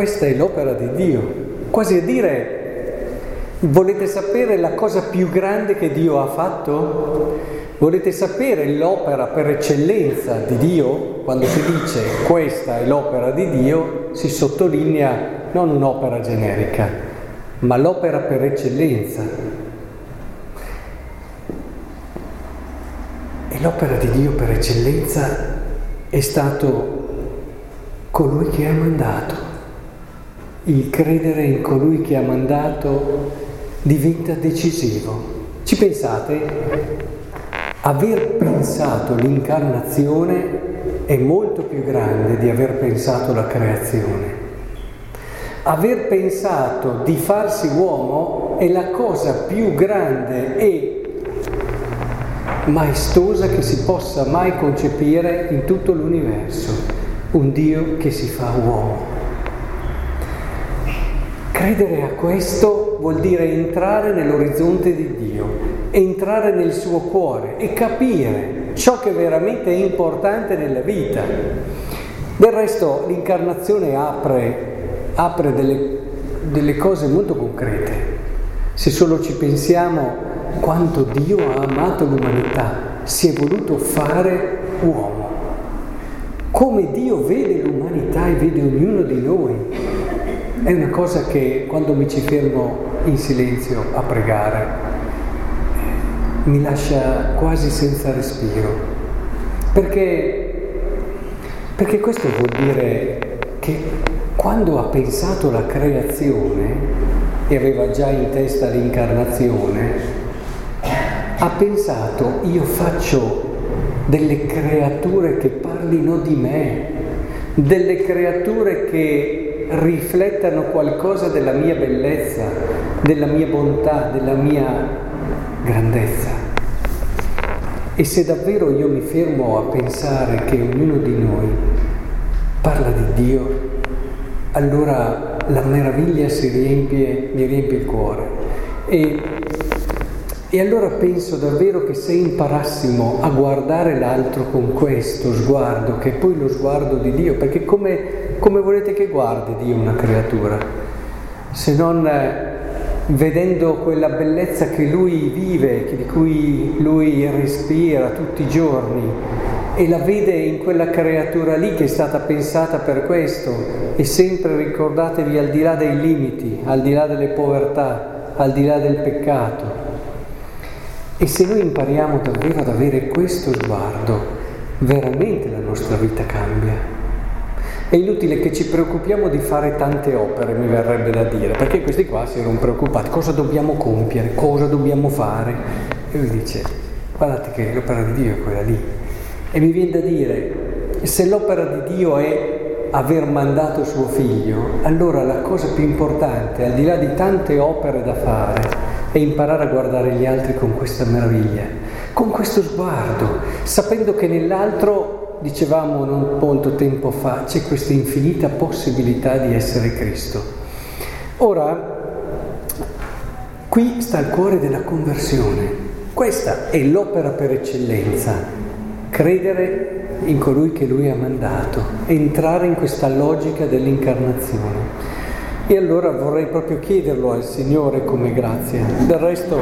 questa è l'opera di Dio, quasi a dire Volete sapere la cosa più grande che Dio ha fatto? Volete sapere l'opera per eccellenza di Dio? Quando si dice questa è l'opera di Dio, si sottolinea non un'opera generica, ma l'opera per eccellenza. E l'opera di Dio per eccellenza è stato colui che ha mandato. Il credere in colui che ha mandato diventa decisivo. Ci pensate? Aver pensato l'incarnazione è molto più grande di aver pensato la creazione. Aver pensato di farsi uomo è la cosa più grande e maestosa che si possa mai concepire in tutto l'universo, un Dio che si fa uomo. Credere a questo vuol dire entrare nell'orizzonte di Dio, entrare nel suo cuore e capire ciò che veramente è importante nella vita. Del resto l'incarnazione apre, apre delle, delle cose molto concrete. Se solo ci pensiamo quanto Dio ha amato l'umanità, si è voluto fare uomo. Come Dio vede l'umanità e vede ognuno di noi, è una cosa che quando mi ci fermo in silenzio a pregare mi lascia quasi senza respiro. Perché, perché questo vuol dire che quando ha pensato la creazione e aveva già in testa l'incarnazione, ha pensato io faccio delle creature che parlino di me, delle creature che riflettano qualcosa della mia bellezza, della mia bontà, della mia grandezza. E se davvero io mi fermo a pensare che ognuno di noi parla di Dio, allora la meraviglia riempie, mi riempie il cuore. E, e allora penso davvero che se imparassimo a guardare l'altro con questo sguardo, che è poi lo sguardo di Dio, perché come come volete che guardi Dio una creatura? Se non eh, vedendo quella bellezza che Lui vive, di cui Lui respira tutti i giorni e la vede in quella creatura lì che è stata pensata per questo e sempre ricordatevi al di là dei limiti, al di là delle povertà, al di là del peccato. E se noi impariamo davvero ad avere questo sguardo, veramente la nostra vita cambia. È inutile che ci preoccupiamo di fare tante opere, mi verrebbe da dire, perché questi qua si erano preoccupati, cosa dobbiamo compiere, cosa dobbiamo fare. E lui dice, guardate che l'opera di Dio è quella lì. E mi viene da dire, se l'opera di Dio è aver mandato suo figlio, allora la cosa più importante, al di là di tante opere da fare, è imparare a guardare gli altri con questa meraviglia, con questo sguardo, sapendo che nell'altro dicevamo non molto tempo fa, c'è questa infinita possibilità di essere Cristo. Ora, qui sta il cuore della conversione. Questa è l'opera per eccellenza, credere in colui che lui ha mandato, entrare in questa logica dell'incarnazione. E allora vorrei proprio chiederlo al Signore come grazia. Del resto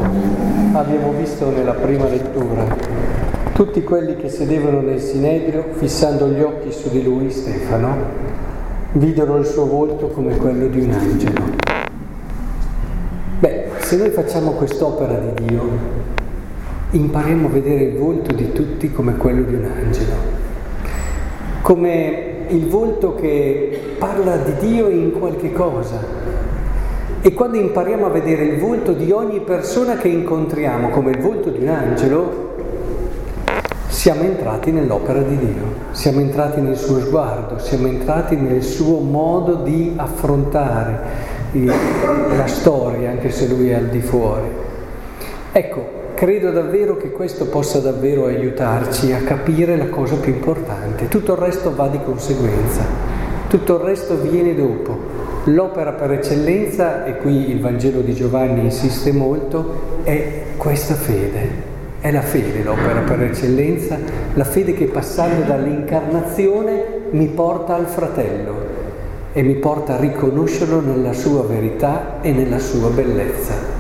abbiamo visto nella prima lettura tutti quelli che sedevano nel sinedrio, fissando gli occhi su di lui, Stefano, videro il suo volto come quello di un angelo. Beh, se noi facciamo quest'opera di Dio, impariamo a vedere il volto di tutti come quello di un angelo, come il volto che parla di Dio in qualche cosa. E quando impariamo a vedere il volto di ogni persona che incontriamo come il volto di un angelo, siamo entrati nell'opera di Dio, siamo entrati nel suo sguardo, siamo entrati nel suo modo di affrontare la storia, anche se lui è al di fuori. Ecco, credo davvero che questo possa davvero aiutarci a capire la cosa più importante. Tutto il resto va di conseguenza, tutto il resto viene dopo. L'opera per eccellenza, e qui il Vangelo di Giovanni insiste molto, è questa fede, è la fede l'opera per eccellenza, la fede che passando dall'incarnazione mi porta al fratello, e mi porta a riconoscerlo nella sua verità e nella sua bellezza.